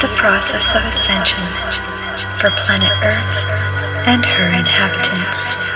the process of ascension for planet Earth and her inhabitants.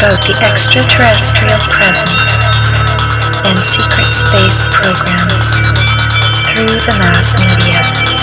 About the extraterrestrial presence and secret space programs through the mass media.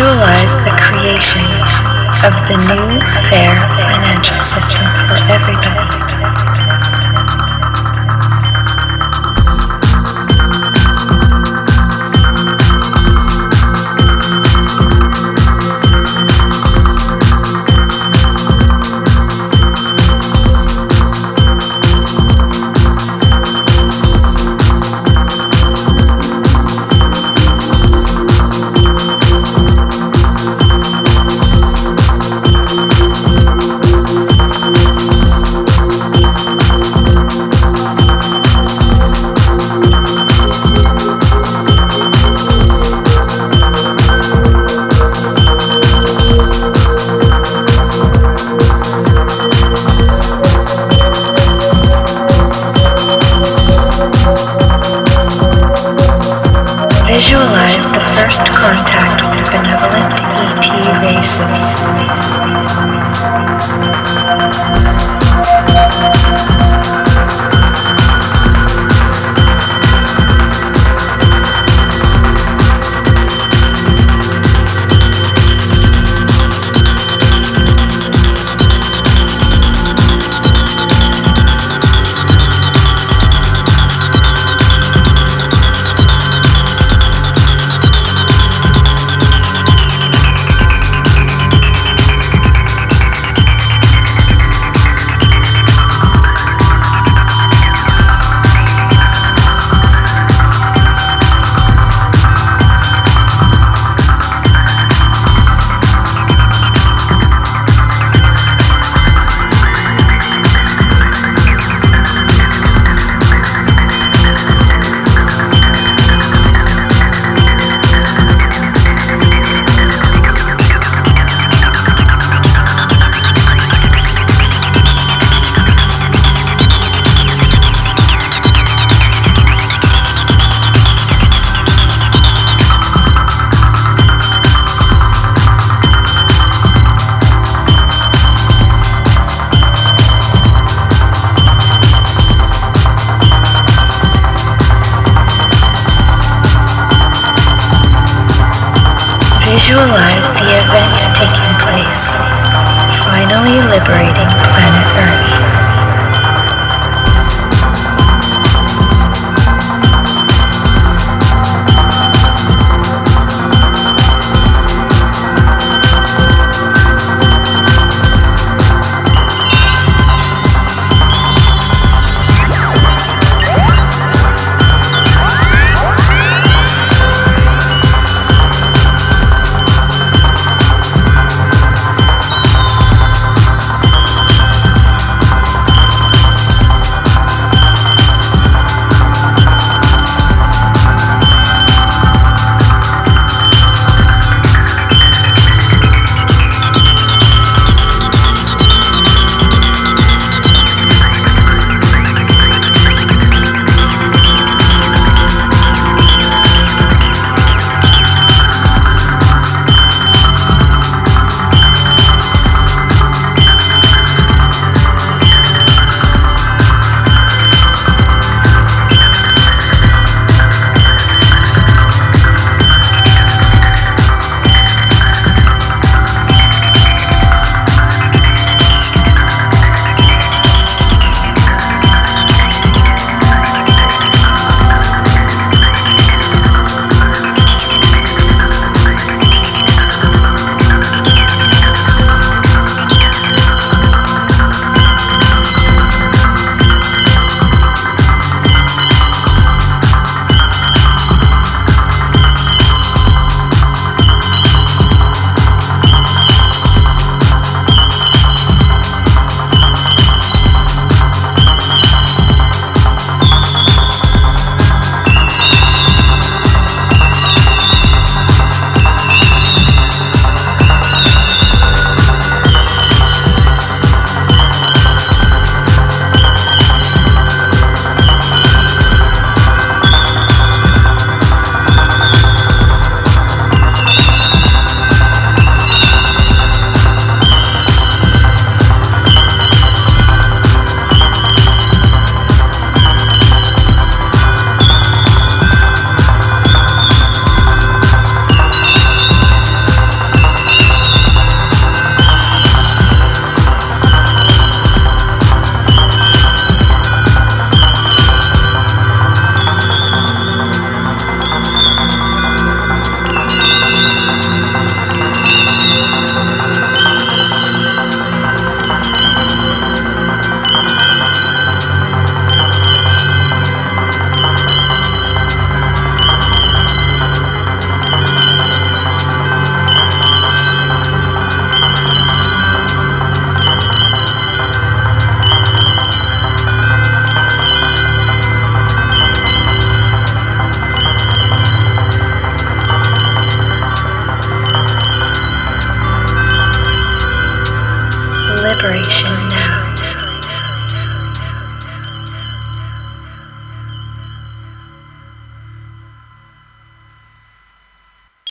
Visualize the creation of the new fair financial system for everybody. First contact Visualize the event taking place, finally liberating planet Earth.